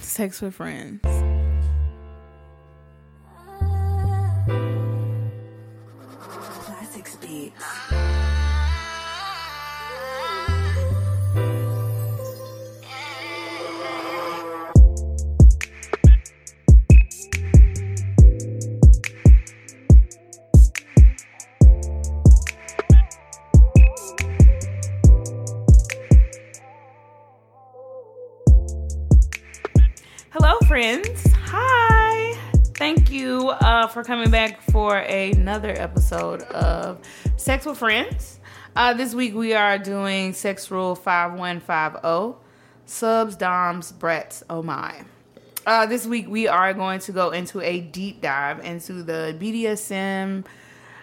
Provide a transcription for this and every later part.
Sex with friends. For coming back for another episode of Sex with Friends. Uh, this week we are doing Sex Rule 5150 Subs, Doms, Brats, Oh My. Uh, this week we are going to go into a deep dive into the BDSM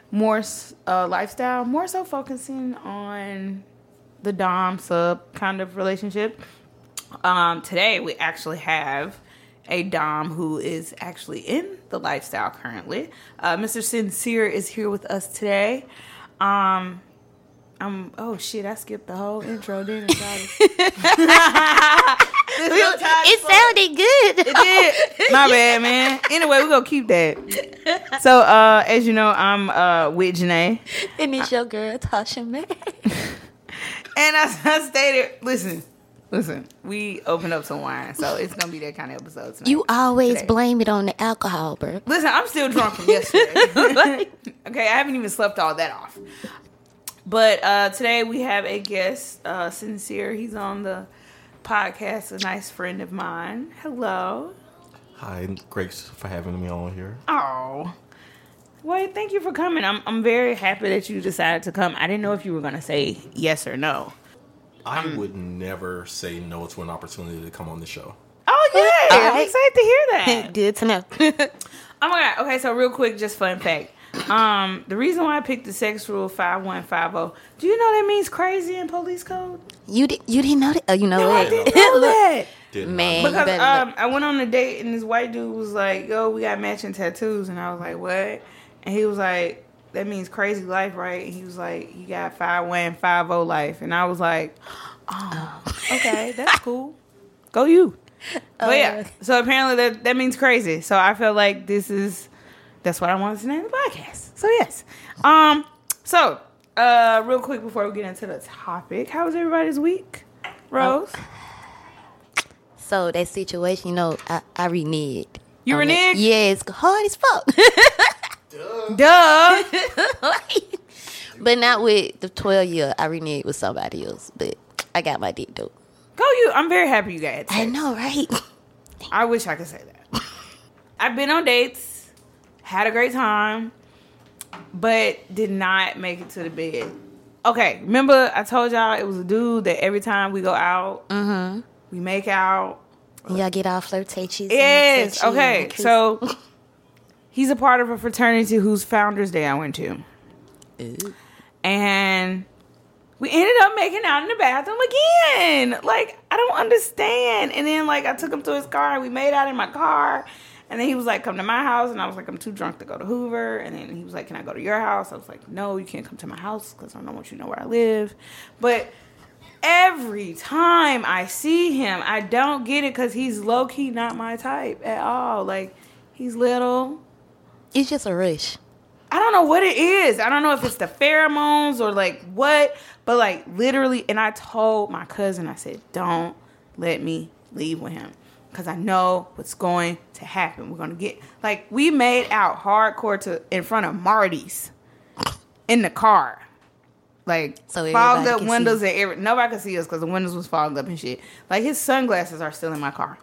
more uh, lifestyle, more so focusing on the Dom sub kind of relationship. Um, today we actually have a Dom who is actually in the lifestyle currently. Uh, Mr. Sincere is here with us today. Um, I'm oh shit, I skipped the whole intro, didn't I? It sounded good. It did. My bad, man. Anyway, we're gonna keep that. So, uh, as you know, I'm uh with Janae. and it's your girl Tasha May. And as I stated, listen, listen, we opened up some wine, so it's gonna be that kind of episode tonight. You always Today. blame it on the alcohol, bro. Listen, I'm still drunk from yesterday. okay, I haven't even slept all that off. But uh, today we have a guest, uh, Sincere. He's on the podcast, a nice friend of mine. Hello. Hi, great for having me on here. Oh. Well, thank you for coming. I'm I'm very happy that you decided to come. I didn't know if you were gonna say yes or no. I Um, would never say no to an opportunity to come on the show. Oh yeah, I'm excited to hear that. Good to know. Oh my god. Okay, so real quick, just fun fact. Um, the reason why I picked the sex rule five one five zero. Do you know that means crazy in police code? you did. You didn't know that. Oh, you know No, I didn't know that. Did not Man, Because um. I went on a date and this white dude was like, "Yo, we got matching tattoos," and I was like, "What?" And he was like, "That means crazy life, right?" And he was like, "You got five one five zero life," and I was like, "Oh, okay, that's cool. Go you." But yeah, so apparently that that means crazy. So I feel like this is that's what I wanted to name the podcast. So yes, um, so uh, real quick before we get into the topic, how was everybody's week, Rose? So that situation, you know, I, I reneged. You reneged? Yeah, it's hard as fuck. Duh. but not with the 12 year. I reneged with somebody else. But I got my dick though. Go you. I'm very happy you got it. I know, right? I wish I could say that. I've been on dates, had a great time, but did not make it to the bed. Okay, remember I told y'all it was a dude that every time we go out, Mm-hmm. we make out. Y'all get all flirtatious. Yes. Okay. So he's a part of a fraternity whose Founders Day I went to, and we ended up making out in the bathroom again. Like I don't understand. And then like I took him to his car and we made out in my car. And then he was like, "Come to my house," and I was like, "I'm too drunk to go to Hoover." And then he was like, "Can I go to your house?" I was like, "No, you can't come to my house because I don't want you to know where I live." But every time I see him, I don't get it because he's low key not my type at all. Like he's little. It's just a rush. I don't know what it is. I don't know if it's the pheromones or like what, but like literally. And I told my cousin, I said, don't let me leave with him because I know what's going to happen. We're gonna get like we made out hardcore to in front of Marty's in the car. Like So fogged up windows see. and every, nobody could see us because the windows was fogged up and shit. Like his sunglasses are still in my car.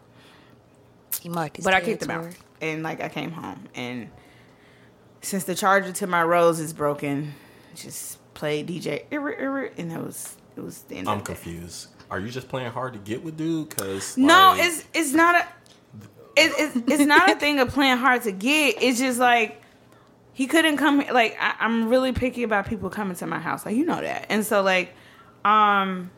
He marked his But I kicked him out, and like I came home, and since the charger to my rose is broken, just play DJ, irr, er, irr, er, er, and it was it was the end. I'm confused. Are you just playing hard to get with dude? Cause No, like, it's it's not a it, it's it's not a thing of playing hard to get. It's just like he couldn't come. Like I, I'm really picky about people coming to my house. Like you know that, and so like um,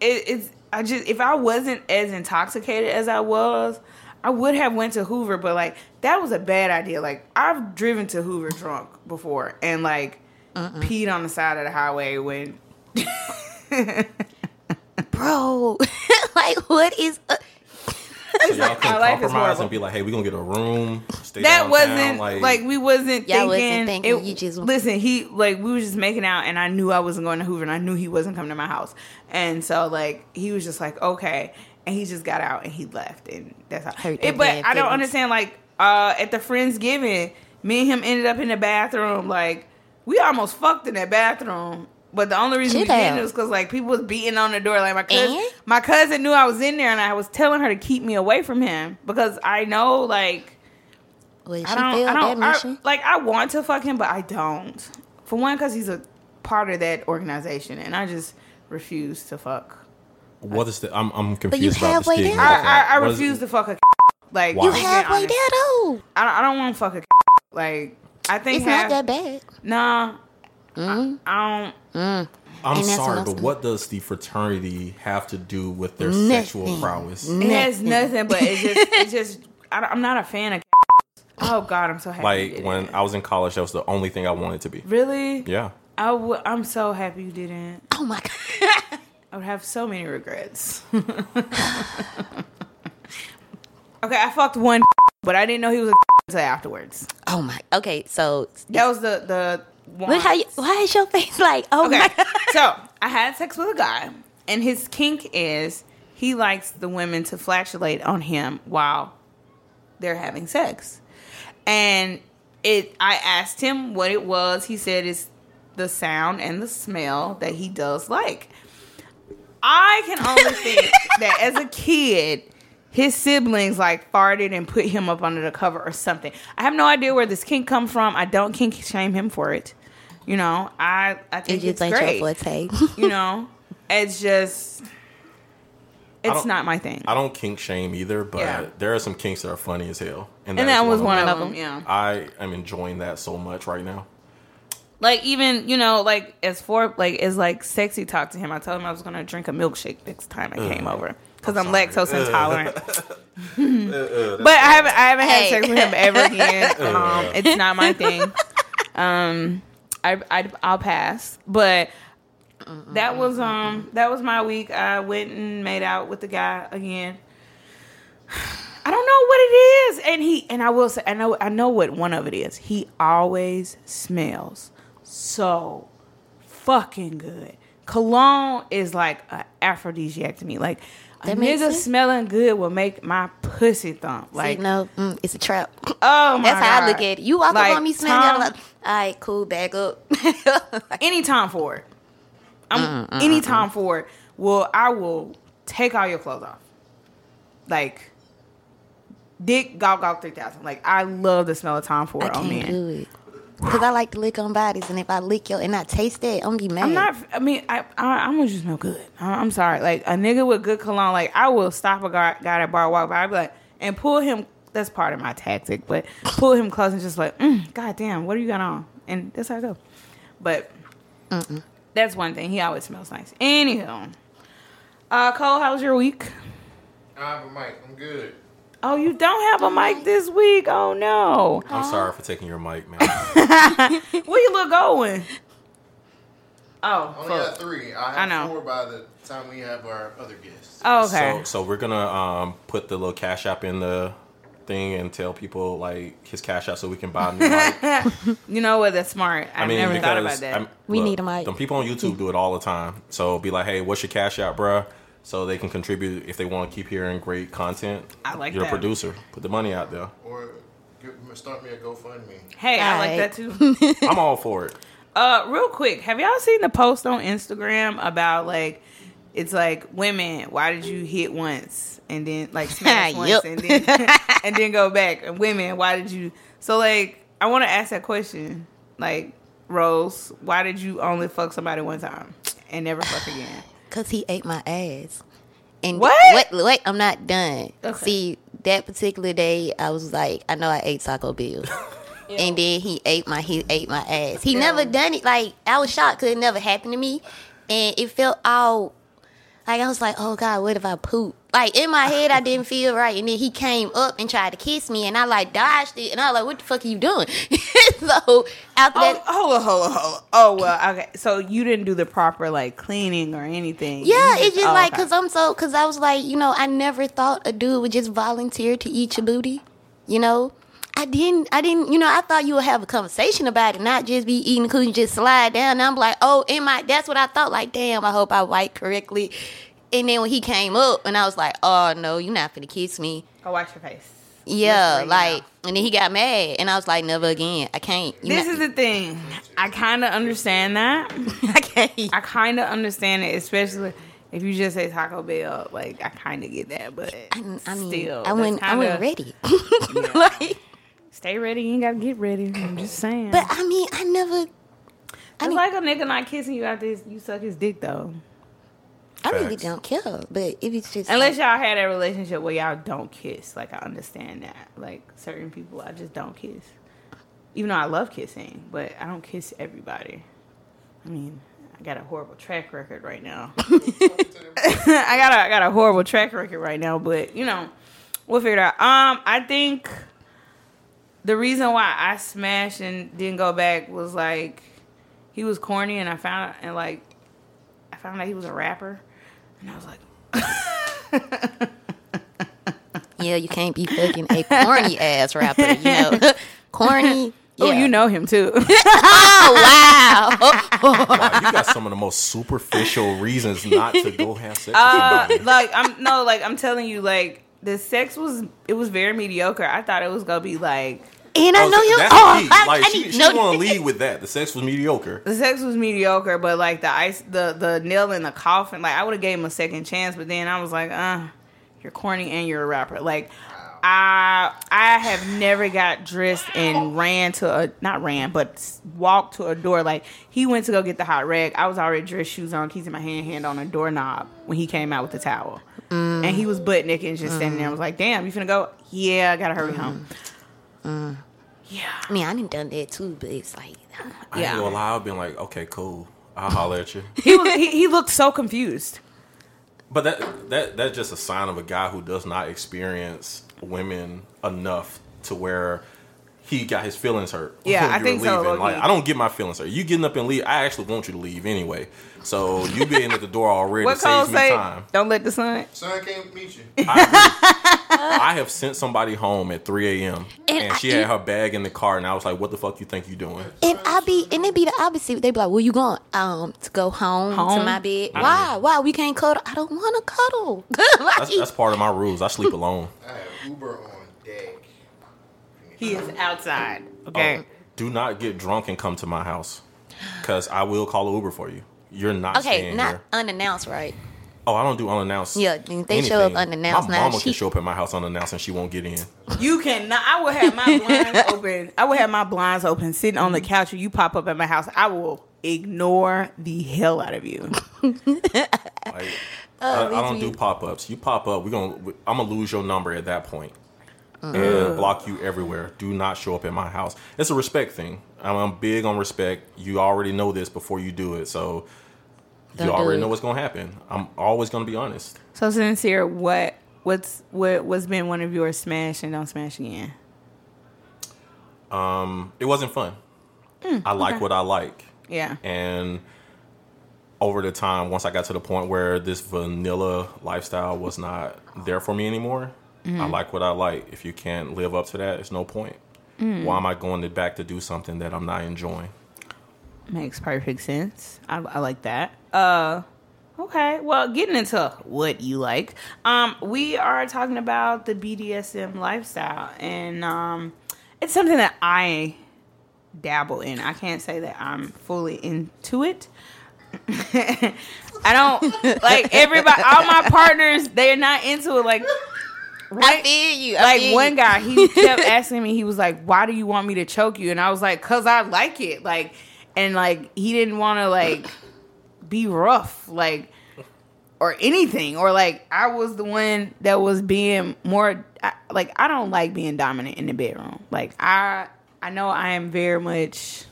it, it's I just if I wasn't as intoxicated as I was. I would have went to Hoover, but like that was a bad idea. Like I've driven to Hoover drunk before, and like peed on the side of the highway when bro. like, what is? Uh, So y'all can My compromise and be like, hey, we gonna get a room. Stay that downtown, wasn't like, we wasn't Y'all thinking. wasn't thinking, it- you just- listen. He like we was just making out, and I knew I wasn't going to Hoover, and I knew he wasn't coming to my house, and so like he was just like okay, and he just got out and he left, and that's how. Hurt It, but I don't understand like uh at the friendsgiving, me and him ended up in the bathroom like we almost fucked in that bathroom. But the only reason Shit we didn't was because like people was beating on the door. Like my cousin, And? my cousin knew I was in there, and I was telling her to keep me away from him because I know like Well, I don't, I that don't, I, like I want to fuck him, but I don't. For one, because he's a part of that organization, and I just refuse to fuck. What is the? I'm I'm you confused about the halfway stigma. there. I. I, I refuse to fuck a like. Why? you just being halfway honest. there though. I don't, I don't want to fuck a like. I think It's half, not that bad. Nah, Mm. I don't. I'm And sorry, what but what does the fraternity have to do with their Nothing. sexual prowess? It has Nothing. nothing, but it's just, it's just. I, am not a fan of. Oh God, I'm so happy. Like did when. I was in college, that was the only thing I wanted to be. really, Yeah. I w- I'm so happy you didn't. Oh my god. I would have so many regrets. okay, I fucked one, but I didn't know he was a until afterwards. oh my. Okay, so That was the the look how you. Why is your face like? Oh Okay, my. So I had sex with a guy, and his kink is he likes the women to flatulate on him while they're having sex, and it. I asked him what it was. He said it's the sound and the smell that he does like. I can only think that as a kid, his siblings like farted and put him up under the cover or something. I have no idea where this kink come from. I don't kink shame him for it. You know, I I think just it's ain't great. your forte. You know, it's just it's don't- my thing. I don't kink shame either, but Yeah. there are some kinks that are funny as hell, And that is was one them. of them. Yeah. I am enjoying that so much right now. Like even you know like as for like as like sexy talk to him. I told him I was gonna drink a milkshake next time I came over because I'm, sorry. lactose Ugh. intolerant. but I haven't I haven't had Hey. sex with him ever again. Um, it's not my thing. Um, I, I I'll pass. But that was um that was my week. I went and made out with the guy again. I don't know what it is, and he and I will say I know I know what one of it is. He always smells so fucking good. Cologne is like an aphrodisiac to me. Like a That nigga smelling good will make my pussy thump. like Like no, mm, it's a trap. oh my god. That's how I look at it. You walk Like, up on me smelling, Tom- I'm like, all right, cool, back up. any time for it. I'm mm, mm, any mm, time for it. Well, I will take all your clothes off. Like Dick Gog Gog three thousand. Like I love the smell of Tom Ford I on men. Do it. Cause I like to lick on bodies, and if I lick your and I taste that, I'm gonna be mad. I'm not. I mean, I, I I'm gonna just smell good. I, I'm sorry. Like a nigga with good cologne. Like I will stop a guy, guy at bar, walk by, I be like, and pull him. That's part of my tactic, but pull him close and just like, mm, God damn, what do you got on? And that's how I go. But that's one thing. He always smells nice. Anywho, uh, Cole, how was your week? I have a mic. I'm good. Oh, you don't have a mic this week. Oh no. I'm sorry for taking your mic, man. Where you look going? Oh, Only fuck. got three. I have I know. four by the time we have our other guests. Oh, okay. So, so we're gonna um, put the little cash app in the thing and tell people like his cash app so we can buy a new mic. you know what? That's smart. I, I mean, never because thought about that. I'm- We look, need a mic. The people on YouTube do it all the time. So be like, hey, what's your cash app, bruh? So they can contribute if they want to keep hearing great content. I like You're that. a producer. Put the money out there. Or give, start me a GoFundMe. Hey, I like that too. I'm all for it. uh, real quick, have y'all seen the post on Instagram about like it's like women, why did you hit once and then like smash once Yup. and then and then go back? And women, why did you? So like, I want to ask that question. Like, Rose, why did you only fuck somebody one time and never fuck again? Cause he ate my ass. And What? Wait, wait, I'm not done. Okay. See, that particular day, I was like, I know I ate Taco Bell. And then he ate my he ate my ass. He never done it. Like I was shocked because it never happened to me, and it felt all Like I was like, oh God, what if I poop? Like in my head, I didn't feel right, and then he came up and tried to kiss me, and I like dodged it, and I was like, what the fuck are you doing? so after Oh, that, hold on, hold on, hold on. Oh well, okay. So you didn't do the proper like cleaning or anything. yeah, You it's just oh, like okay. because I'm so because I was like, you know, I never thought a dude would just volunteer to eat your booty, you know. I didn't, I didn't, you know, I thought you would have a conversation about it, not just be eating cookies and just slide down. And I'm like, oh, in my, that's what I thought. Like, damn, I hope I wipe correctly. And then when he came up, and I was like, oh no, you're not gonna kiss me. Go wash your face. Yeah, like, and then he got mad, and I was like, never again. I can't. You This not- is the thing. I kind of understand that. I can't. I kind of understand it, especially if you just say Taco Bell. Like I kind of get that, but I, I mean, still, I went, that's I went kinda- ready. like, Stay ready. You ain't gotta get ready. I'm just saying. but I mean, I never. I it's mean, like a nigga not kissing you after you suck his dick though. I really Facts. don't care. But if it's just Unless y'all had a relationship where y'all don't kiss. Like I understand that. Like certain people, I just don't kiss. Even though I love kissing, but I don't kiss everybody. I mean, I got a horrible track record right now. I got a I got a horrible track record right now, but you know, we'll figure it out. Um, I think the reason why I smashed and didn't go back was like he was corny, and I found and like I found out he was a rapper, and I was like. yeah, you can't be fucking a corny ass rapper. You know, corny. Oh, you know him too. Oh wow. Wow, you got some of the most superficial reasons not to go have sex uh, somebody. like I'm no, like I'm telling you, like the sex was it was very mediocre. I thought it was gonna be like and I Oh, know you. That's Oh, the. I, Like I she, need she to know. want to lead with that. The sex was mediocre. the sex was mediocre, but like the ice, the the nail in the coffin, like I would have gave him a second chance, but then I was like, uh, you're corny and you're a rapper. Like I I have never got dressed and ran to a not ran, but walked to a door. Like he went to go get the hot rag. I was already dressed, shoes on, keys in my hand, hand on a doorknob when he came out with the towel. And he was butt naked and just standing there. I was like, damn, you finna go? Yeah, I gotta hurry home. Yeah. I mean, I done done that too, but it's like, I Yeah. ain't gonna lie. I've been like, okay, cool. I'll holler at you. He, was, he, he looked so confused. But that that that's just a sign of a guy who does not experience women enough to where he got his feelings hurt. Yeah, I you're think so, leaving. Like. I don't get my feelings hurt. You getting up and leave. I actually want you to leave anyway. So you being at the door already What saves me say? time. Don't let the sun. Sun can't meet you. I have sent somebody home at 3 a.m. And and, I- she had her bag in the car, and I was like, "What the fuck you think you doing?" and I be, and it be the opposite. They be like, "Where you going? Um, to go home, Home? to my bed. Why? Why we can't cuddle? I don't want to cuddle. Like, That's, that's part of my rules. I sleep alone. I have Uber on deck. He is outside. Oh, okay. Oh, do not get drunk and come to my house, because I will call an Uber for you. You're not okay, not here. unannounced, right? Oh, I don't do unannounced. Yeah, they show up unannounced My now. mama She- can show up at my house unannounced and she won't get in. You cannot. I will have my blinds open. I will have my blinds open, sitting on the mm-hmm. couch, and you pop up at my house. I will ignore the hell out of you. Like, oh, I, I don't do pop ups. You pop up, we're gonna. I'm gonna lose your number at that point. And block you everywhere. Do not show up at my house. It's a respect thing. I'm, I'm big on respect. You already know this before you do it, so Don't you do already it. know what's gonna happen. I'm always gonna be honest. So sincere. What? What's what? What's been one of your smash and don't smash again? Um, it wasn't fun. Mm, I like what I like. Yeah. and over the time once i got to the point where this vanilla lifestyle was not there for me anymore i like what i like if you can't live up to that it's no point why am i going to back to do something that i'm not enjoying Makes perfect sense. I, I like that. Uh, okay. Well, getting into what you like, um, we are talking about the BDSM lifestyle, and um, it's something that I dabble in. I can't say that I'm fully into it. I don't like everybody. All my partners, they're not into it. Like, I right? feel you. I like feel one you. guy he kept asking me he was like why do you want me to choke you and i was like cuz i like it like and like he didn't want to like be rough like or anything or like i was the one that was being more I, like i don't like being dominant in the bedroom like i i know i am very much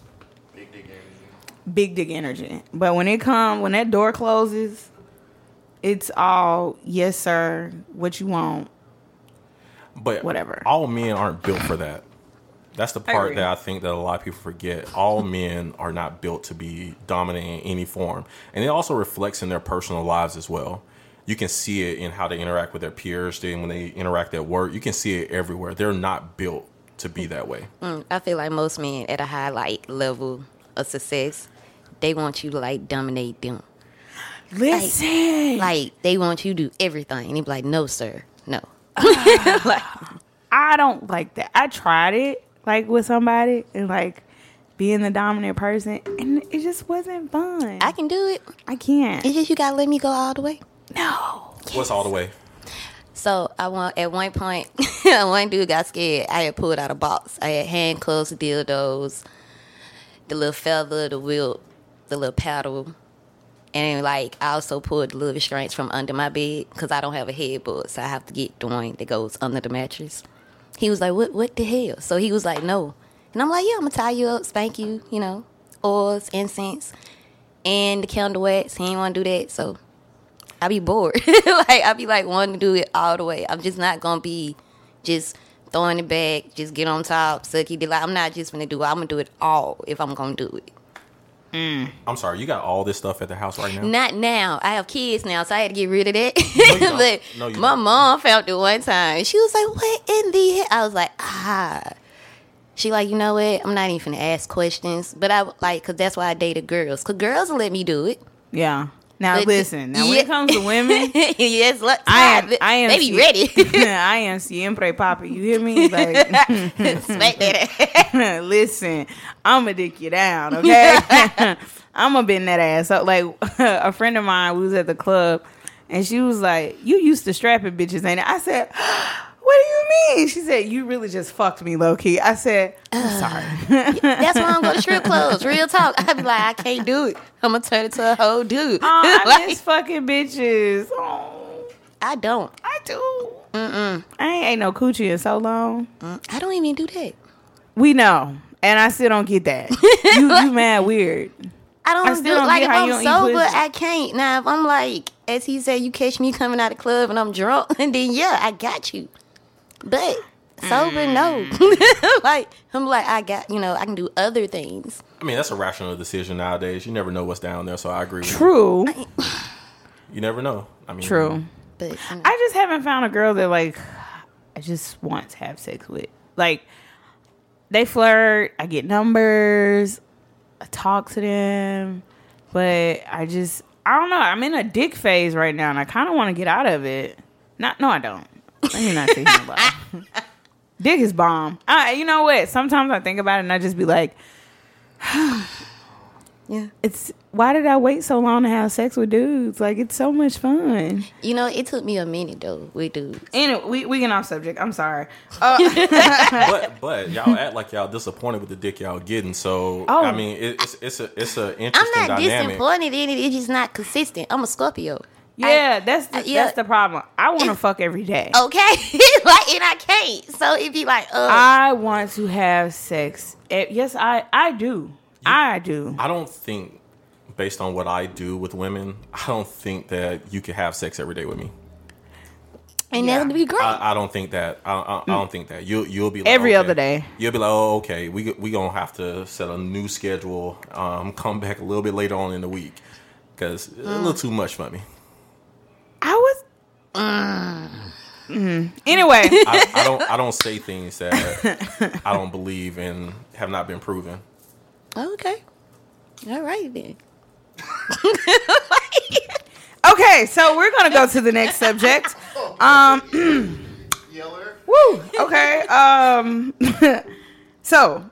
Big dick energy. big dick energy but when it come when that door closes It's all yes, sir. What you want? But Whatever. All men aren't built for that. That's the part agree. that I think that a lot of people forget. All men are not built to be dominant in any form, and it also reflects in their personal lives as well. You can see it in how they interact with their peers. Then when they interact at work, you can see it everywhere. They're not built to be that way. Mm, I feel like most men at a high like level of success, they want you to like dominate them. Listen, Like they want you to do everything, and they be like, "No, sir, no." like, I don't like that. I tried it like with somebody and like being the dominant person, and it just wasn't fun. I can do it. I can't. It's just you gotta let me go all the way. no. What's all the way? So I want at one point, one dude got scared. I had pulled out a box. I had handcuffs, dildos, the little feather, the wheel, the little paddle, and like I also pulled the little restraints from under my bed because I don't have a headboard, so I have to get the one that goes under the mattress. He was like, "What? What the hell?" So he was like, "No," and I'm like, "Yeah, I'm gonna tie you up, spank you, you know, oils, incense, and the candle wax." He ain't want to do that, so I be bored. like I be like wanting to do it all the way. I'm just not gonna be just throwing it back, just get on top, sucky. Like I'm not just gonna do it. I'm gonna do it all if I'm gonna do it. I'm sorry, you got all this stuff at the house right now. Not now. I have kids now, so I had to get rid of that. you don't. but No, you my don't. mom found it one time. She was like, "What in the?" Hell? I was like, "Ah." She like, you know what? I'm not even gonna ask questions, but I like, cause that's why I dated girls. Cause girls will let me do it. Yeah. Now But- listen. Now when it comes to women, yes, look, I am. I am. They be ready. I am siempre papi. You hear me? Like, that. listen, I'm gonna dick you down, okay? I'm gonna bend that ass up. Like a friend of mine, we was at the club, and she was like, "You used to strapping bitches, ain't it?" I said. What do you mean? She said, You really just fucked me low key. I said, I'm sorry. That's why I'm going to strip clubs. Real talk. I'd be like, I can't do it. I'm gonna turn it to a whole dude. Oh, I Like, miss fucking bitches. Oh, I don't. I do. Mm-mm. I ain't ate no coochie in so long. Mm, I don't even do that. We know. And I still don't get that. you you mad weird. I don't I still don't like get if I'm sober. I can't. Now if I'm like, as he said, you catch me coming out of club and I'm drunk, and then yeah, I got you. But sober, no. Mm. like I'm like, I got you know, I can do other things. I mean, that's a rational decision nowadays. You never know what's down there, so I agree. With True. You. you never know. I mean, True. But you know, I just haven't found a girl that like I just want to have sex with. Like they flirt, I get numbers, I talk to them, but I just I don't know. I'm in a dick phase right now, and I kind of want to get out of it. Not, no, I don't. Let me not say that lie. Dick is bomb. I, you know what? Sometimes I think about it, and I just be like, yeah. "It's why did I wait so long to have sex with dudes? Like it's so much fun." You know, it took me a minute though with dudes. Anyway, we we get off subject. I'm sorry. Uh, but but y'all act like y'all disappointed with the dick y'all getting. So Oh. I mean, it, it's it's a it's a I'm interesting not dynamic. disappointed in it. It's just not consistent. I'm a Scorpio. Yeah, that's the, yeah. that's the problem. I want to fuck every day. Okay, like and I can't. So it'd be like, uh, I want to have sex. Eh, Yes, I I do. I do. I don't think, based on what I do with women, I don't think that you can have sex every day with me. and yeah. that would be great. I, I don't think that. I, I, I don't think that. You you'll be like, Every okay. other day. You'll be like, oh, okay. We we gonna have to set a new schedule. Um, come back a little bit later on in the week because a little too much for me. I was. Mm. Anyway, I, I don't I don't say things that I don't believe and have not been proven. okay, all right then. okay, so we're gonna go to the next subject. Um, Yeller. woo. Okay. Um, so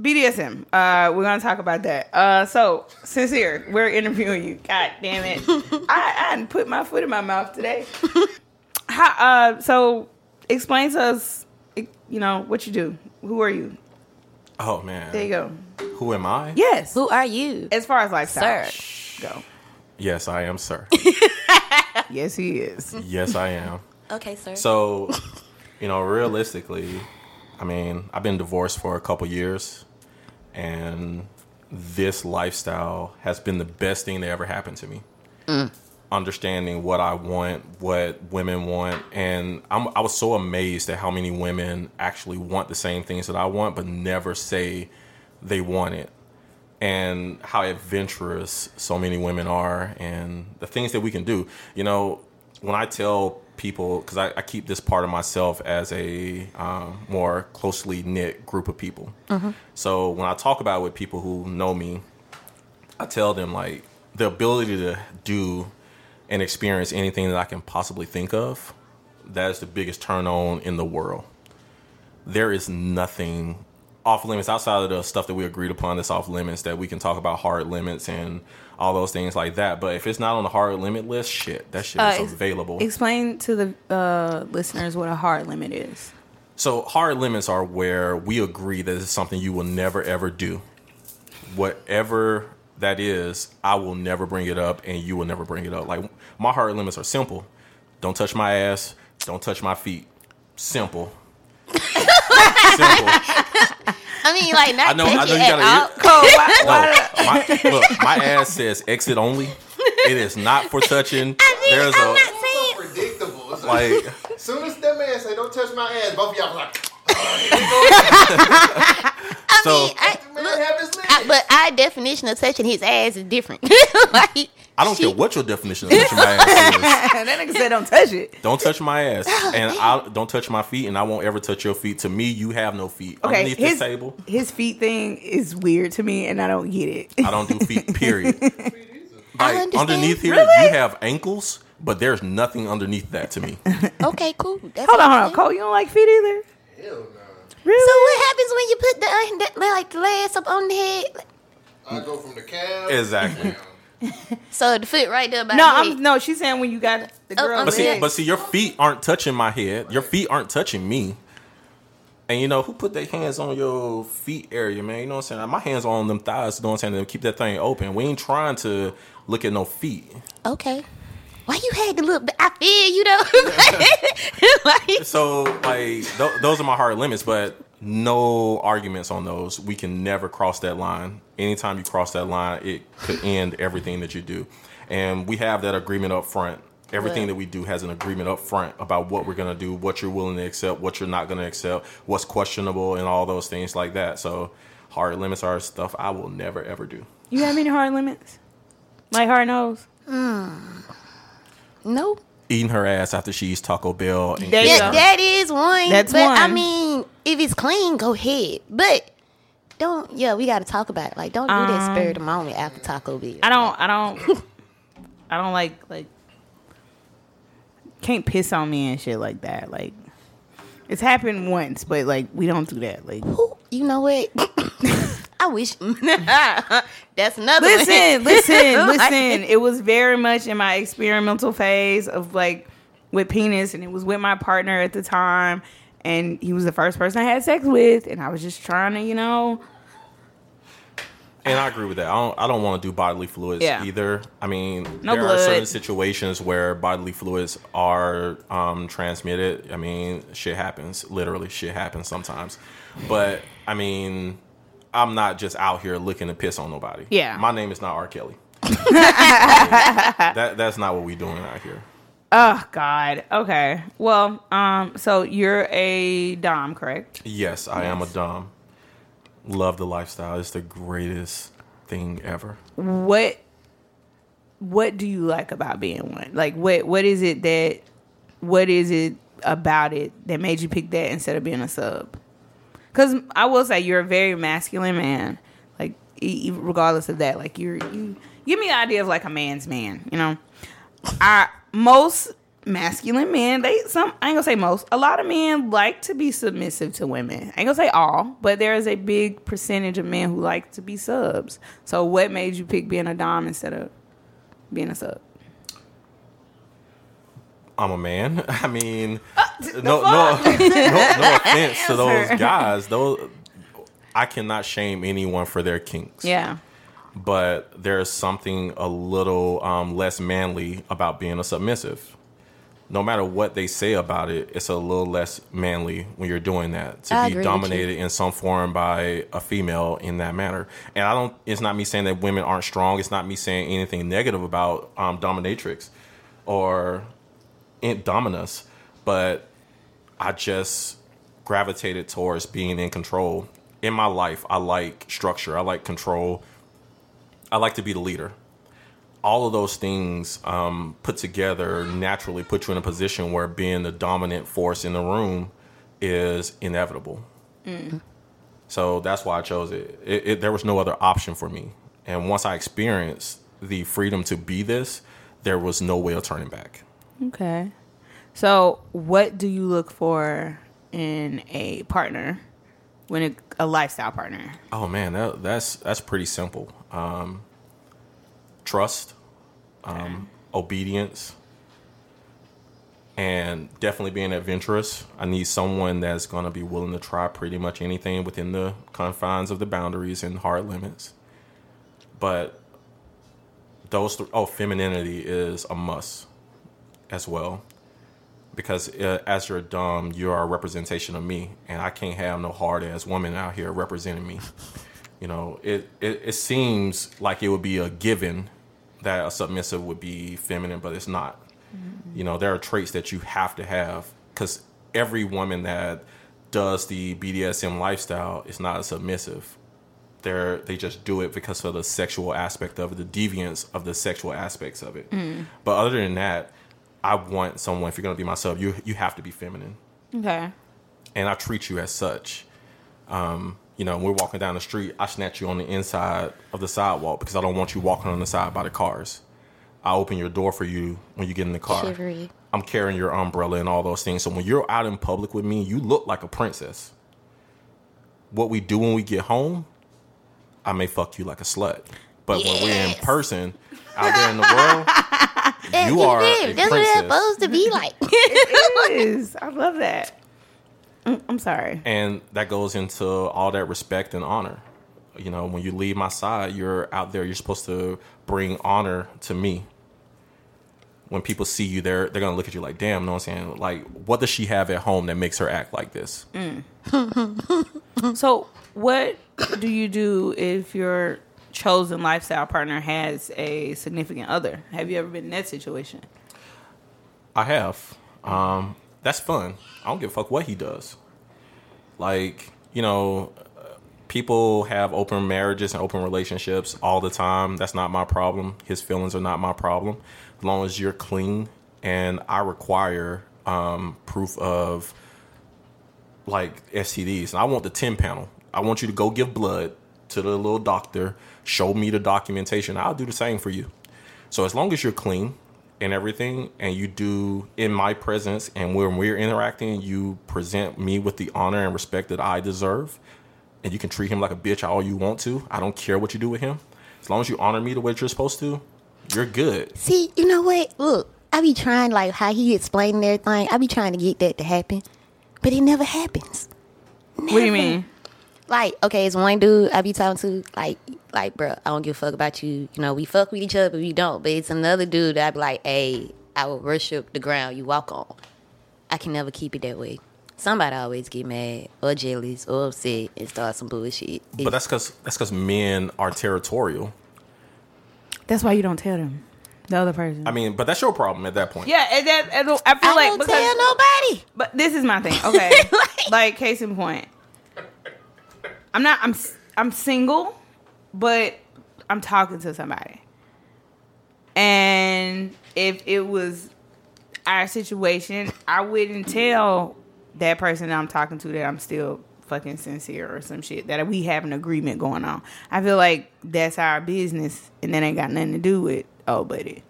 BDSM. Uh, we're gonna talk about that. Uh, so sincere, we're interviewing you. God damn it! I I didn't put my foot in my mouth today. How, uh, so explain to us, you know, what you do. Who are you? Oh man, There you go. Who am I? Yes. Who are you? As far as lifestyle, Sir. go. Yes, I am, sir. Yes, he is. yes, I am. Okay, sir. So, you know, realistically, I mean, I've been divorced for a couple years, and this lifestyle has been the best thing that ever happened to me. Understanding what I want, what women want, and I'm, I was so amazed at how many women actually want the same things that I want, but never say they want it, and how adventurous so many women are, and the things that we can do. You know, when I tell people, because I, I keep this part of myself as a um, more closely knit group of people. So when I talk about it with people who know me, I tell them like the ability to do and experience anything that I can possibly think of. That is the biggest turn on in the world. There is nothing off limits outside of the stuff that we agreed upon that's off limits that we can talk about hard limits and all those things like that. But if it's not on the hard limit list, shit, that shit Uh, is available. Explain to the uh, listeners what a hard limit is. So hard limits are where we agree that it's something you will never ever do. Whatever that is, I will never bring it up and you will never bring it up. Like my hard limits are simple. Don't touch my ass, don't touch my feet. Simple. simple. I mean, like not I know- I know it you gotta- all. Cole, why, No, why my, look, my ass says exit only. It is not for touching. I There's I'm a not saying. so predictable. It's like, like soon as that man say, "Don't touch my ass," both of y'all was like, oh, here we go. I So- mean, I, look, have his limits. I, but our definition of touching his ass is different. like, I don't she- care what your definition of touching my ass is. that nigga said don't touch it. Don't touch my ass, oh, and I don't touch my feet, and I won't ever touch your feet. To me, you have no feet Okay, underneath his this table. his feet thing is weird to me, and I don't get it. I don't do feet. Period. I Like understand. underneath here, Really? you have ankles, but there's nothing underneath that to me. Okay, cool. That's Hold on, hold on. Cole. You don't like feet either? Hell no. Really? So what happens when you put the, uh, the like the legs up on the head? I go from the calf. Exactly. So the foot right there by no, the. I'm no. She's saying when you got the girl. I'm But see, but see, your feet aren't touching my head. Your feet aren't touching me. And you know who put their hands on your feet area, man? You know what I'm saying? My hands are on them thighs. You know what I'm saying? To keep that thing open. We ain't trying to look at no feet. Okay. Why you had to look? I feel you know. like, So like th- those are my hard limits, but no arguments on those. We can never cross that line. Anytime you cross that line, it could end everything that you do. And we have that agreement up front. Everything Right. that we do has an agreement up front about what we're gonna do, what you're willing to accept, what you're not gonna accept, what's questionable, and all those things like that. So hard limits are stuff I will never ever do. You have any hard limits? Like hard nose? Mm. No. Eating her ass after she eats Taco Bell. And There you That, go. that is one. That's but I mean, if it's clean, go ahead. But don't. Yeah, we got to talk about it. Like, don't do that Um, spur of the moment after Taco Bell. I don't. I don't. I don't like like. Can't piss on me and shit like that. Like, it's happened once, but like we don't do that. Like, Who- You know what? I wish. That's another. listen, listen, listen. It was very much in my experimental phase of like with penis, and it was with my partner at the time, and he was the first person I had sex with, and I was just trying to, you know, And I agree with that. I don't. I don't want to do bodily fluids Yeah. either. I mean, No there blood. are certain situations where bodily fluids are um, transmitted. I mean, shit happens. Literally, shit happens sometimes. But I mean, I'm not just out here looking to piss on nobody. Yeah. my name is not R. Kelly. that that's not what we doing out here. oh God, okay. Well, um, so you're a dom, correct? Yes, I am a dom. Love the lifestyle. It's the greatest thing ever. what what do you like about being one? Like what what is it that what is it about it that made you pick that instead of being a sub? Cuz I will say you're a very masculine man. Like regardless of that, like you're you give me the idea of like a man's man, you know. I most masculine men, they some I ain't gonna say most. A lot of men like to be submissive to women. I ain't gonna say all, but there is a big percentage of men who like to be subs. So what made you pick being a dom instead of being a sub? I'm a man. I mean, Uh, no, no, no, no offense to those guys. Those I cannot shame anyone for their kinks. Yeah. But there's something a little um, less manly about being a submissive. No matter what they say about it, it's a little less manly when you're doing that to I be agree with you. dominated in some form by a female in that manner. And I don't. It's not me saying that women aren't strong. It's not me saying anything negative about um, dominatrix. or in dominus, but I just gravitated towards being in control. In my life, I like structure. I like control. I like to be the leader. All of those things um, put together naturally put you in a position where being the dominant force in the room is inevitable. So that's why I chose it. It, it. There was no other option for me. And once I experienced the freedom to be this, there was no way of turning back. Okay. So, what do you look for in a partner when it, a lifestyle partner? Oh man, that, that's that's pretty simple. Um, trust, um, obedience, and definitely being adventurous. I need someone that's going to be willing to try pretty much anything within the confines of the boundaries and hard limits. But those, th- oh, femininity is a must as well. Because uh, as your dom, you are a representation of me, and I can't have no hard ass woman out here representing me. You know, it, it it seems like it would be a given that a submissive would be feminine, but it's not. You know, there are traits that you have to have because every woman that does the BDSM lifestyle is not a submissive. They're they just do it because of the sexual aspect of it, the deviance of the sexual aspects of it. But other than that, I want someone. If you're gonna be myself, you you have to be feminine, Okay. and I treat you as such. Um, you know, when we're walking down the street, I snatch you on the inside of the sidewalk because I don't want you walking on the side by the cars. I open your door for you when you get in the car. Shivery. I'm carrying your umbrella and all those things. So when you're out in public with me, you look like a princess. What we do when we get home, I may fuck you like a slut. But when we're in person, out there in the world, That- you are did. a That's what it's supposed to be like. It is. I love that. Mm, I'm sorry. And that goes into all that respect and honor. You know, when you leave my side, you're out there, you're supposed to bring honor to me. When people see you, they're they're gonna look at you like, damn, You know what I'm saying? Like, what does she have at home that makes her act like this? So, what do you do if your chosen lifestyle partner has a significant other? Have you ever been in that situation? I have. Um, that's fun. I don't give a fuck what he does. Like, you know, people have open marriages and open relationships all the time. That's not my problem. His feelings are not my problem. As long as you're clean and I require um, proof of like STDs. And I want the 10 panel. I want you to go give blood to the little doctor, show me the documentation. I'll do the same for you. So as long as you're clean and everything, and you do in my presence, and when we're interacting, you present me with the honor and respect that I deserve, and you can treat him like a bitch all you want to. I don't care what you do with him. As long as you honor me the way you're supposed to, you're good. See, you know what? Look, I be trying like how he explained everything. I be trying to get that to happen, but it never happens. What do you mean? Like, okay, it's one dude I be talking to, like, like, bro, I don't give a fuck about you. You know, we fuck with each other, but we don't. But it's another dude that I be like, hey, I will worship the ground you walk on. I can never keep it that way. Somebody always get mad or jealous or upset and start some bullshit. But that's because that's because men are territorial. That's why you don't tell them. The other person. I mean, but that's your problem at that point. yeah, and that, and I feel I like don't because tell nobody. But this is my thing. Okay. Like- like case in point. I'm not I'm I'm single, but I'm talking to somebody. And if it was our situation, I wouldn't tell that person that I'm talking to that I'm still fucking sincere or some shit that we have an agreement going on. I feel like that's our business and that ain't got nothing to do with oh buddy.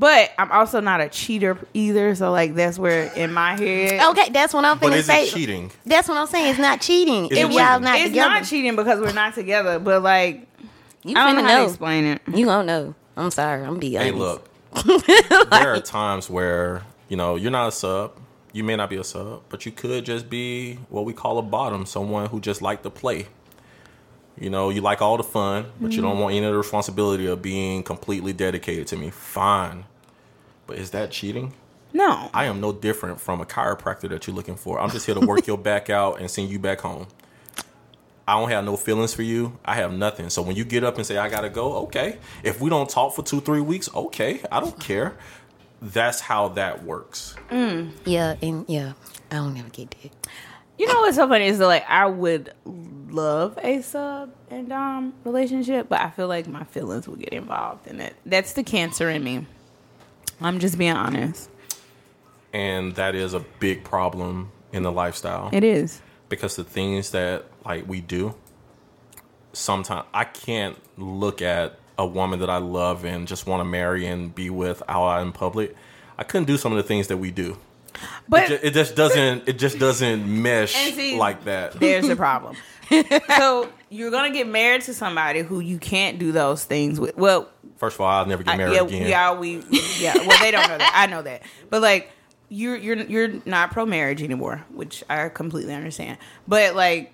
But I'm also not a cheater either, so like that's where in my head Okay, that's what I'm But finna is say. it cheating? That's what I'm saying. It's not cheating. Is if it y'all cheating? not it's together, not cheating because we're not together, but like you I don't know finna how to explain it. You don't know. I'm sorry. I'm be honest. Hey, look. there are times where you know you're not a sub. You may not be a sub, but you could just be what we call a bottom, someone who just like to play. You know, you like all the fun, but you don't mm-hmm. want any of the responsibility of being completely dedicated to me. Fine. But is that cheating? No. I am no different from a chiropractor that you're looking for. I'm just here to work your back out and send you back home. I don't have no feelings for you. I have nothing. So when you get up and say I gotta go, okay. If we don't talk for two, three weeks, okay. I don't care. that's how that works. Mm. Yeah, and yeah, I don't never get that. You know what's so funny is that like I would love a sub and dom relationship, but I feel like my feelings would get involved in it. That's the cancer in me. I'm just being honest. And that is a big problem in the lifestyle. It is. because the things that like we do sometimes i can't look at a woman that i love and just want to marry and be with out in public i couldn't do some of the things that we do But it, ju- it just doesn't it just doesn't mesh see, like that there's the problem. so you're gonna get married to somebody who you can't do those things with. Well, first of all i'll never get I- married yeah, again yeah, we, yeah. Well, they don't know that. I know that, but like, you're you're you're not pro marriage anymore, which I completely understand. But like,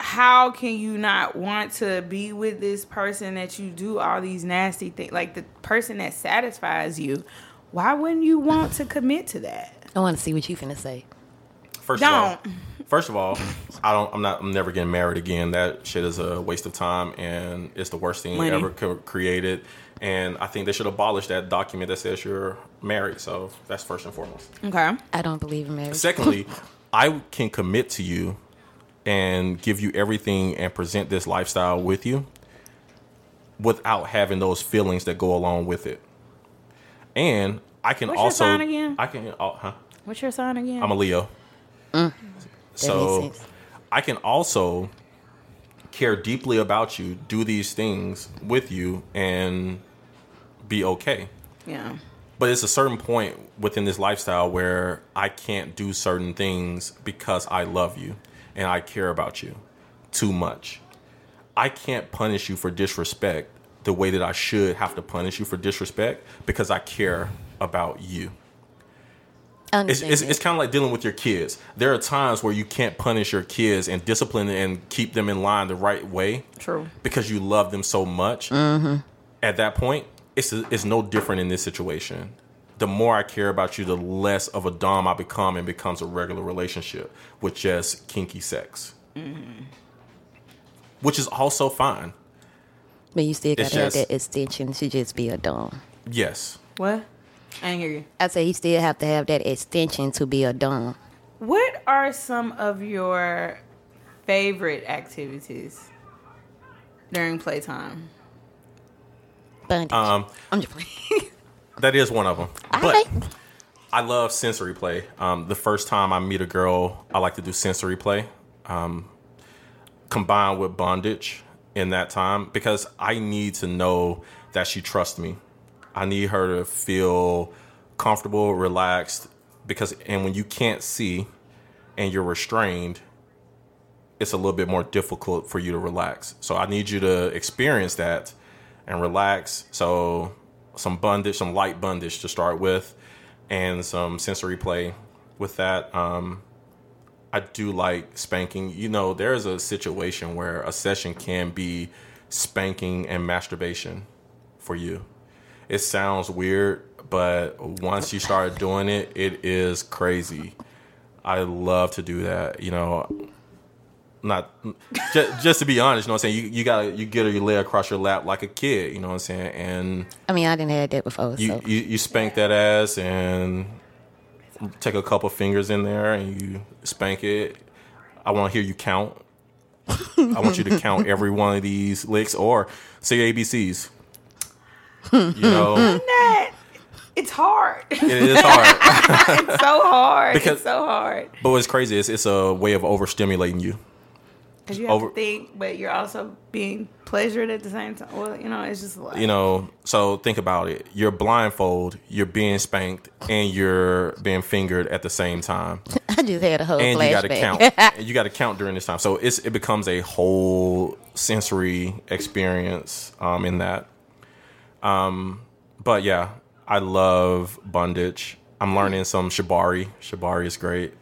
how can you not want to be with this person that you do all these nasty things, like the person that satisfies you? Why wouldn't you want to commit to that? I want to see what you finna say. First of all, Don't. First of all, I don't. I'm not. I'm never getting married again. That shit is a waste of time, and it's the worst thing Money. ever co- created. And I think they should abolish that document that says you're married. So that's first and foremost. Okay. I don't believe in marriage. Secondly, I can commit to you and give you everything and present this lifestyle with you without having those feelings that go along with it. And I can What's your also sign again? I can oh, huh? What's your sign again? I'm a Leo. So. I can also care deeply about you, do these things with you, and be okay. yeah. But it's a certain point within this lifestyle where I can't do certain things because I love you and I care about you too much. I can't punish you for disrespect the way that I should have to punish you for disrespect because I care about you. I It's, it's, it's kind of like dealing with your kids. There are times where you can't punish your kids and discipline and keep them in line the right way True. because you love them so much. Mm-hmm. At that point, it's it's no different in this situation. The more I care about you, the less of a dom I become, and becomes a regular relationship with just kinky sex, mm-hmm. which is also fine. but you still it's gotta have just- that extension to just be a dom. Yes, What? I didn't hear you. I say you still have to have that extension to be a dom. What are some of your favorite activities during playtime? Bondage. um, I'm just playing. that is one of them. But Alright. I love sensory play. Um, the first time I meet a girl, I like to do sensory play, um, combined with bondage in that time because I need to know that she trusts me. I need her to feel comfortable, relaxed, because and when you can't see and you're restrained, it's a little bit more difficult for you to relax. So I need you to experience that and relax. So some bondage, some light bondage to start with, and some sensory play with that. Um, I do like spanking. You know, there is a situation where a session can be spanking and masturbation for you. It sounds weird, but once you start doing it, it is crazy. I love to do that. You know, not just, just to be honest. You know what I'm saying? You you gotta you get her you lay across your lap like a kid. You know what I'm saying? And I mean, I didn't have that before, you, so you you spank that ass and take a couple fingers in there and you spank it. I want to hear you count. I want you to count every one of these licks or say ABCs. You know, it's hard. it is hard. it's so hard. Because- it's so hard but what's crazy is it's a way of overstimulating you. because you have Over- to think, but you're also being pleasured at the same time. Well, you know, it's just like You know, so think about it. You're blindfold, you're being spanked, and you're being fingered at the same time. I just had a whole and you got to flashback. count. you got to count during this time. So it's it becomes a whole sensory experience um, in that. Um, but yeah, I love bondage. I'm learning some shibari. Shibari is great.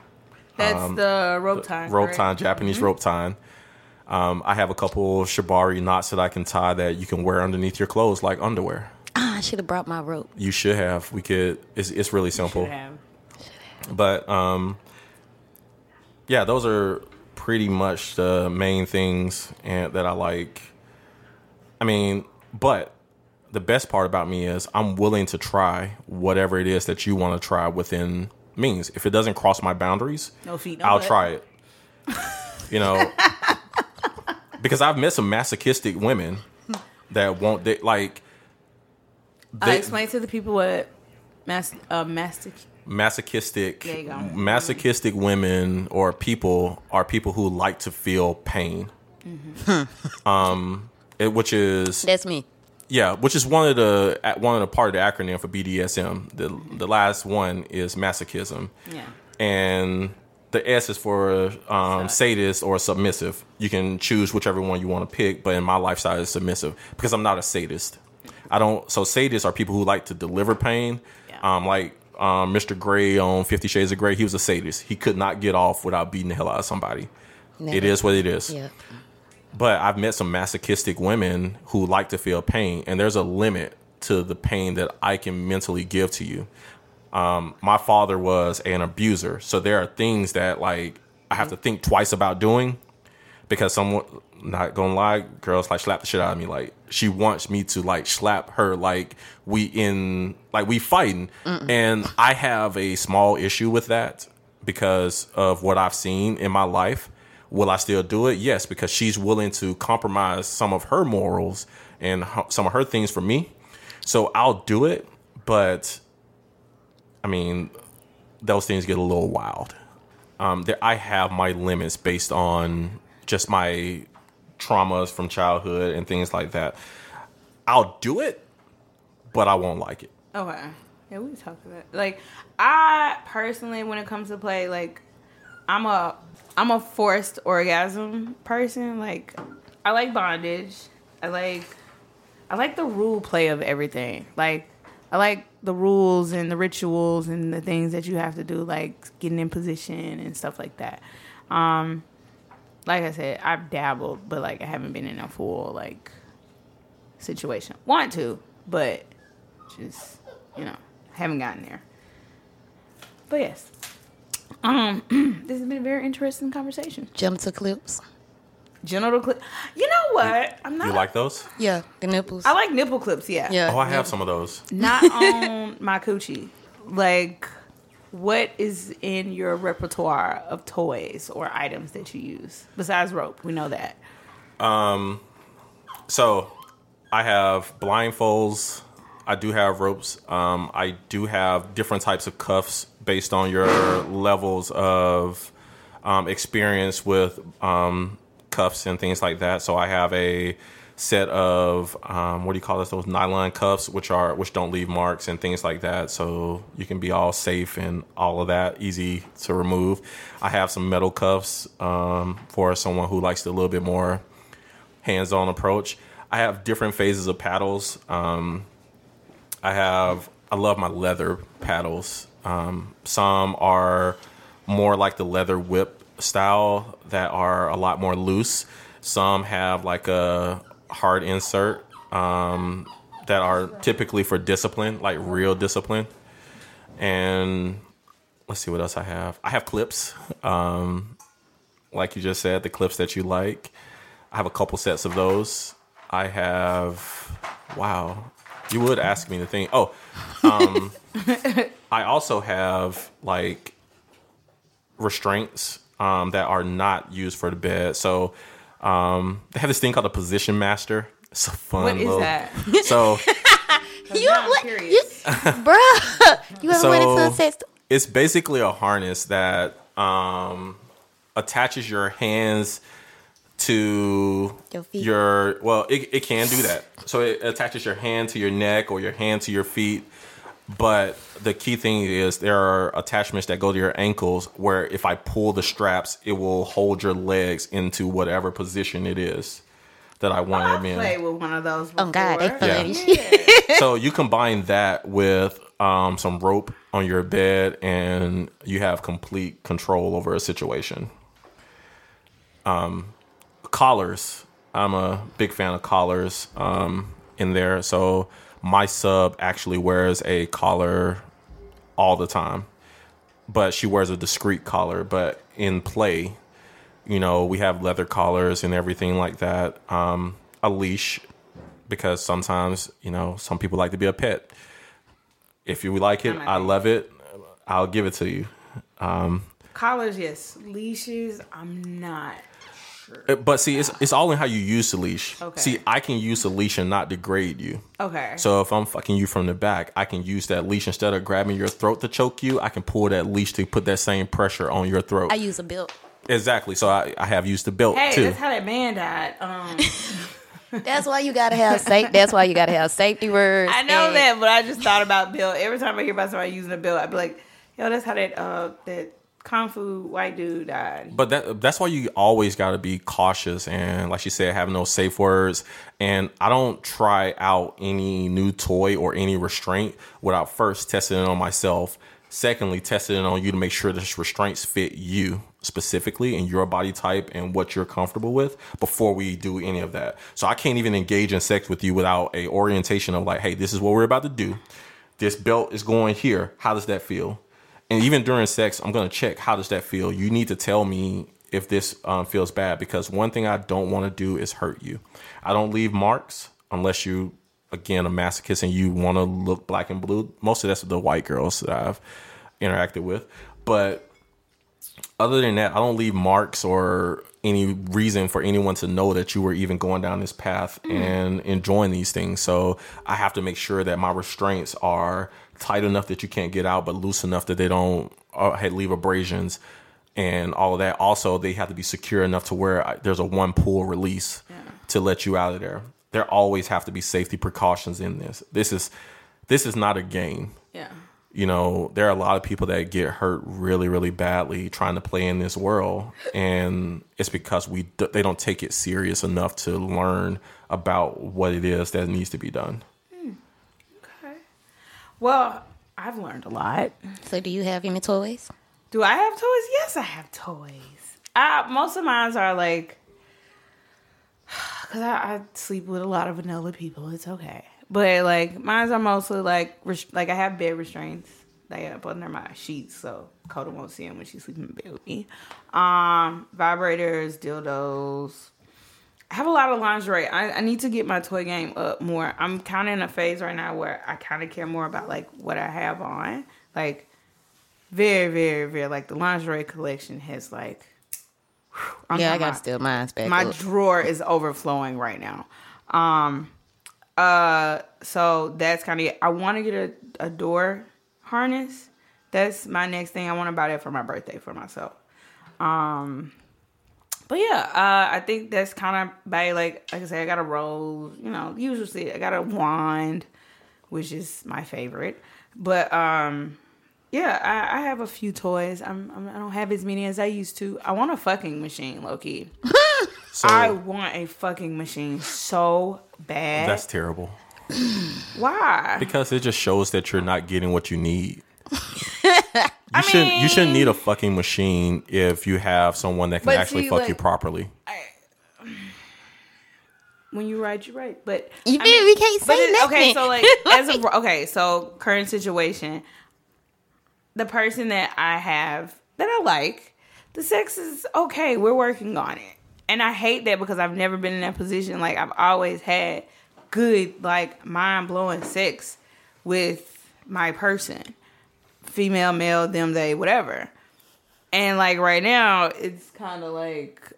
that's the rope time. um, Rope correct? time, Japanese rope time. Um, I have a couple shibari knots that I can tie that you can wear underneath your clothes like underwear. Ah, I should have brought my rope. You should have. We could. It's it's really simple. Should have. but um yeah those are pretty much the main things and that i like i mean but the best part about me is I'm willing to try whatever it is that you want to try within means. If it doesn't cross my boundaries, No feet, no I'll butt. try it. You know, because I've met some masochistic women that won't they, like Uh, they, explain to the people what mas- uh, mastic. masochistic There you go. masochistic women or people are people who like to feel pain. Mm-hmm. um, it, which is That's me. Yeah, which is one of the one of the part of the acronym for BDSM. The the last one is masochism, Yeah. and the S is for um, sadist or submissive. You can choose whichever one you want to pick, but in my lifestyle, it's submissive because I'm not a sadist. I don't. So sadists are people who like to deliver pain. Yeah. Um, like um, Mr. Grey on Fifty Shades of Grey, he was a sadist. He could not get off without beating the hell out of somebody. It Never. is what it is Yeah. But I've met some masochistic women who like to feel pain, and there's a limit to the pain that I can mentally give to you. Um, my father was an abuser, so there are things that like I have to think twice about doing because someone not gonna lie, girls like slap the shit out of me. Like she wants me to like slap her like we in like we fighting, and I have a small issue with that because of what I've seen in my life. Will I still do it? Yes, because she's willing to compromise some of her morals and some of her things for me. So I'll do it, but I mean, those things get a little wild. Um, there, I have my limits based on just my traumas from childhood and things like that. I'll do it, but I won't like it. Okay. Yeah, we can talk about that. Like, I personally, when it comes to play, like, I'm a I'm a forced orgasm person. Like, I like bondage. I like I like the rule play of everything. Like, I like the rules and the rituals and the things that you have to do, like getting in position and stuff like that. Um, like I said, I've dabbled, but like I haven't been in a full like situation. Want to, but just you know haven't gotten there but yes um this has been a very interesting conversation Genital clips. genital clip you know what i'm not You like those? Yeah, the nipples. i like nipple clips yeah yeah. Oh, I have some of those. not on my coochie like what is in your repertoire of toys or items that you use besides rope we know that Um, So, I have blindfolds. I do have ropes. Um, I do have different types of cuffs based on your levels of um, experience with um, cuffs and things like that. So I have a set of um, what do you call this? Those nylon cuffs, which are which don't leave marks and things like that. So you can be all safe and all of that, easy to remove. I have some metal cuffs um, for someone who likes a little bit more hands-on approach. I have different phases of paddles. Um, I have I love my leather paddles. Um, some are more like the leather whip style that are a lot more loose. Some have like a hard insert um, that are typically for discipline, like real discipline. And let's see what else I have. I have clips, um, like you just said, the clips that you like. I have a couple sets of those. I have, wow, you would ask me the thing. Oh, um, I also have like restraints um, that are not used for the bed. So um, they have this thing called a position master. It's a fun. what is little- that So you, Now what, curious. you, bruh, you ever So- went into a sex? it's basically a harness that um, attaches your hands to Your feet. your well it, it can do that so it attaches your hand to your neck or your hand to your feet but the key thing is there are attachments that go to your ankles where if i pull the straps it will hold your legs into whatever position it is that i want I them in played with one of those. Before. Oh God, they fun Yeah. so you combine that with um, some rope on your bed, and you have complete control over a situation. Um, collars. I'm a big fan of collars um, in there. So my sub actually wears a collar all the time, but she wears a discreet collar. But in play, you know, we have leather collars and everything like that. Um, a leash because sometimes you know some people like to be a pet. If you like it, I love it. I'll give it to you. Um, Collars, yes. Leashes, I'm not. Uh, But see, it's it's all in how you use the leash. Okay. See, I can use the leash and not degrade you. Okay. So if I'm fucking you from the back, I can use that leash instead of grabbing your throat to choke you. I can pull that leash to put that same pressure on your throat. I use a belt. exactly. So I, I have used the belt hey, too. that's how that man died. Um, That's why you gotta have safe. That's why you gotta have safety words. I know and- that, but I just thought about Bill. Every time I hear about somebody using a bill, I'd be like, yo, that's how that uh that kung fu white dude died. But that that's why you always got to be cautious and, like she said, have no safe words. And I don't try out any new toy or any restraint without first testing it on myself. Secondly, testing it on you to make sure the restraints fit you specifically and your body type and what you're comfortable with before we do any of that. So I can't even engage in sex with you without a orientation of like, hey, this is what we're about to do. This belt is going here. How does that feel? And even during sex, I'm gonna check how does that feel. You need to tell me if this um, feels bad because one thing I don't want to do is hurt you. I don't leave marks unless you, again, a masochist and you want to look black and blue. Most of that's the white girls that I've interacted with, but other than that, I don't leave marks or any reason for anyone to know that you were even going down this path and enjoying these things. So I have to make sure that my restraints are tight enough that you can't get out, but loose enough that they don't uh, leave abrasions and all of that. Also, they have to be secure enough to where I, there's a one pull release to let you out of there. There always have to be safety precautions in this. This is this is not a game Yeah. You know, there are a lot of people that get hurt really, really badly trying to play in this world, and it's because we d- they don't take it serious enough to learn about what it is that needs to be done. Hmm. Okay. Well, I've learned a lot. So, do you have any toys? Do I have toys? Yes, I have toys. I, most of mine are like, because I, I sleep with a lot of vanilla people. It's okay. But like, mine's are mostly like, res- like I have bed restraints. They up under my sheets, so Coda won't see them when she's sleeping in bed with me. Um, vibrators, dildos. I have a lot of lingerie. I, I need to get my toy game up more. I'm kind of in a phase right now where I kind of care more about like what I have on. Like, very, very, very like the lingerie collection has like. whew, I'm Yeah, I got to steal mine back. my up. drawer is overflowing right now. Um uh so that's kind of. I want to get a, a door harness. That's my next thing. I want to buy that for my birthday for myself. Um but yeah, uh I think that's kind of by like like I said I got a rose, you know, usually I got a wand which is my favorite. But um yeah, I, I have a few toys. I'm, I'm I don't have as many as I used to. I want a fucking machine, low key. So I want a fucking machine so bad. that's terrible Why? because it just shows that you're not getting what you need. You shouldn't. You shouldn't need a fucking machine if you have someone that can actually see, fuck like- you properly. when you right, you right. But You I did- we can't say it- Okay, so like as of okay, so current situation, the person that I have that I like, the sex is okay. We're working on it, and I hate that because I've never been in that position. Like I've always had good, like mind blowing sex with my person, female, male, them, they, whatever. And like right now, it's kind of like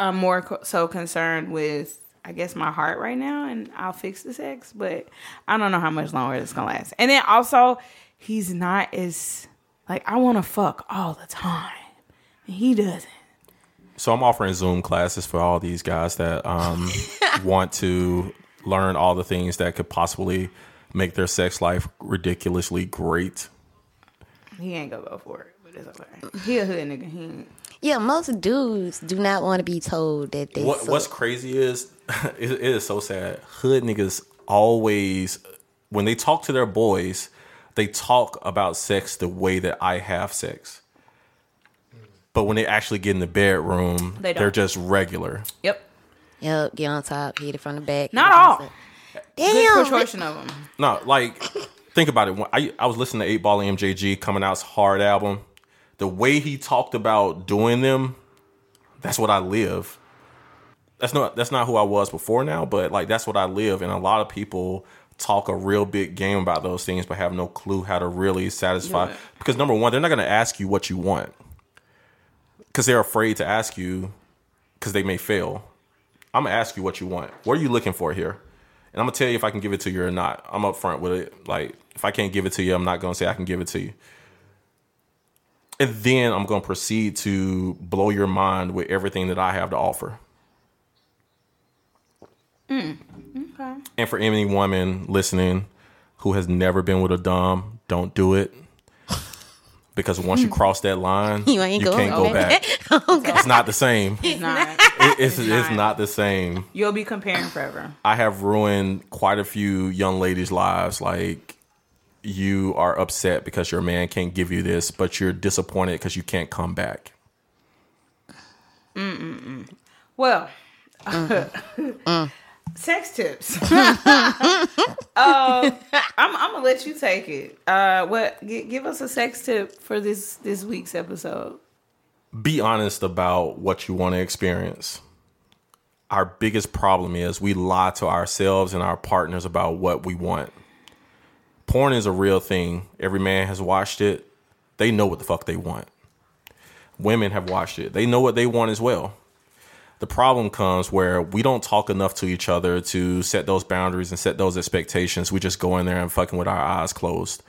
I'm more co- so concerned with, I guess, my heart right now, and I'll fix the sex, but I don't know how much longer it's gonna last. And then also, he's not as like I want to fuck all the time, and he doesn't. So I'm offering Zoom classes for all these guys that um, want to learn all the things that could possibly make their sex life ridiculously great. He ain't gonna go for it, but it's okay. He a hood nigga. He ain't. yeah, most dudes do not want to be told that they. What suck. What's crazy is it, it is so sad. Hood niggas always when they talk to their boys, they talk about sex the way that I have sex. But when they actually get in the bedroom, They they are just regular. Yep. Yep, get on top, hit it from the back. Not all. from the- Good Damn. proportion of them. No, like think about it. When I I was listening to Eight Ball and MJG coming out's hard album. The way he talked about doing them, that's what I live. that's not that's not who I was before now, but like that's what I live. And a lot of people talk a real big game about those things, but have no clue how to really satisfy. Do. Because number one, they're not going to ask you what you want because they're afraid to ask you because they may fail. I'm gonna ask you what you want. What are you looking for here? And I'm gonna tell you if I can give it to you or not. I'm upfront with it. Like if I can't give it to you, I'm not gonna say I can give it to you. And then I'm gonna proceed to blow your mind with everything that I have to offer. Mm, okay. And for any woman listening who has never been with a dom, don't do it. Because once you hmm. cross that line, You ain't going can't go back. back. oh, God. It's not the same. It's not. It- it's, it's not. not the same. You'll be comparing forever. I have ruined quite a few young ladies' lives. Like you are upset because your man can't give you this, but you're disappointed because you can't come back. Well, sex tips. uh, I'm, I'm gonna let you take it. Uh, what? G- give us a sex tip for this this week's episode. Be honest about what you want to experience. Our biggest problem is we lie to ourselves and our partners about what we want. Porn is a real thing. Every man has watched it. They know what the fuck they want. Women have watched it. They know what they want as well. The problem comes where we don't talk enough to each other to set those boundaries and set those expectations. We just go in there and fucking with our eyes closed.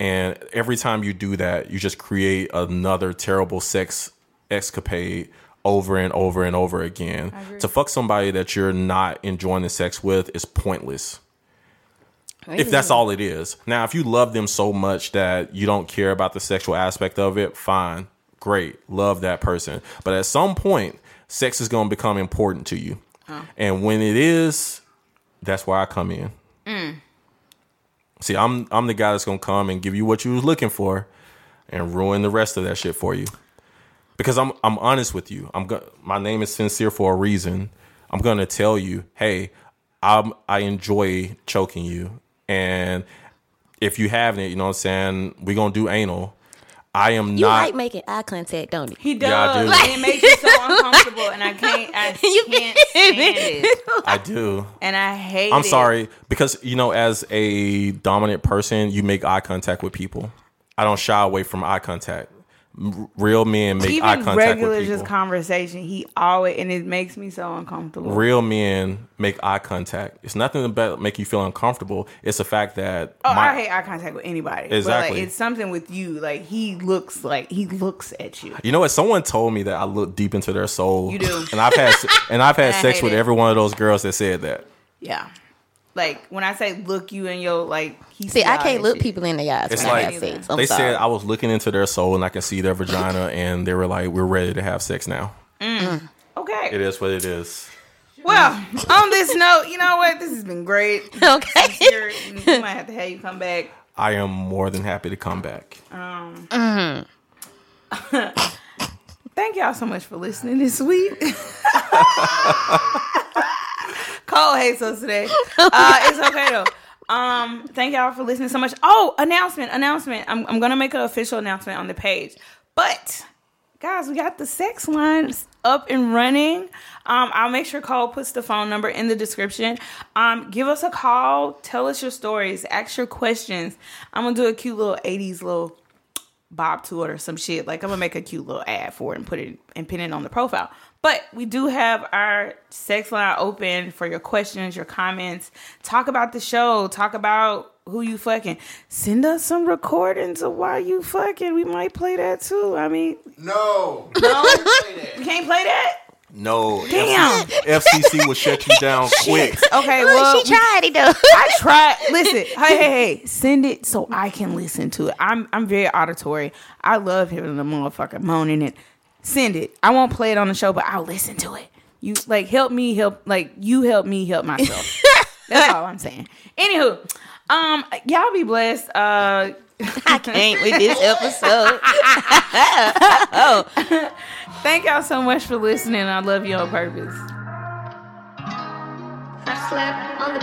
And every time you do that, you just create another terrible sex escapade over and over and over again. To fuck somebody that you're not enjoying the sex with is pointless. If that's all it is. Now, if you love them so much that you don't care about the sexual aspect of it, fine. Great. Love that person. But at some point, sex is going to become important to you. And when it is, that's where I come in. Mm. See, I'm I'm the guy that's going to come and give you what you was looking for and ruin the rest of that shit for you. Because I'm I'm honest with you. I'm go- my name is sincere for a reason. I'm going to tell you, "Hey, I'm I enjoy choking you." And if you haven't, you know what I'm saying, we're going to do anal. I am You not like making eye contact, don't you? He does. Yeah, I do. and it makes you so uncomfortable, and I can't. I You can't can't. stand it, I do. and I hate. I'm it. sorry because you know, as a dominant person, you make eye contact with people. I don't shy away from eye contact. Real men make eye Even contact regular with just conversation, he always and it makes me so uncomfortable. Real men make eye contact. It's nothing about make you feel uncomfortable. It's the fact that Oh, my- I hate eye contact with anybody. But Exactly. like, it's something with you. Like he looks like he looks at you. You know what? Someone told me that I look deep into their soul. You do. and I've had and I've had sex with it. every one of those girls that said that. Yeah. Like when I say look you in your like he See, I can't look shit. people in the eyes It's when I like- have sex. They sorry. said I was looking into their soul and I can see their vagina, and they were like, "We're ready to have sex now." Mm. Mm. Okay. It is what it is. Well, on this note, you know what? This has been great. Okay. Sincere, we might have to have you come back. I am more than happy to come back. Um. Mm-hmm. Thank y'all so much for listening this week. Cole hates us today. Uh, it's okay though. Um, thank y'all for listening so much. Oh, announcement, announcement. I'm, I'm gonna make an official announcement on the page. But guys, we got the sex lines up and running. Um, I'll make sure Cole puts the phone number in the description. Um, give us a call, tell us your stories, ask your questions. I'm gonna do a cute little 80s little bob to it or some shit. Like I'm gonna make a cute little ad for it and put it and pin it on the profile. But we do have our sex line open for your questions, your comments. Talk about the show. Talk about who you fucking. Send us some recordings of why you fucking. We might play that too. I mean, No. no, Say we can't play that. No, Damn. FCC will shut you down quick. Okay, Look, well, she tried it though. I tried. Listen, hey, hey, hey, send it so I can listen to it. I'm I'm very auditory. I love hearing the motherfucker moaning it. Send it. I won't play it on the show, but I'll listen to it. You like help me help like you help me help myself. That's all I'm saying. Anywho, um, y'all be blessed. Uh, I can't with this episode. oh. thank y'all so much for listening. I love you on purpose. I slept on the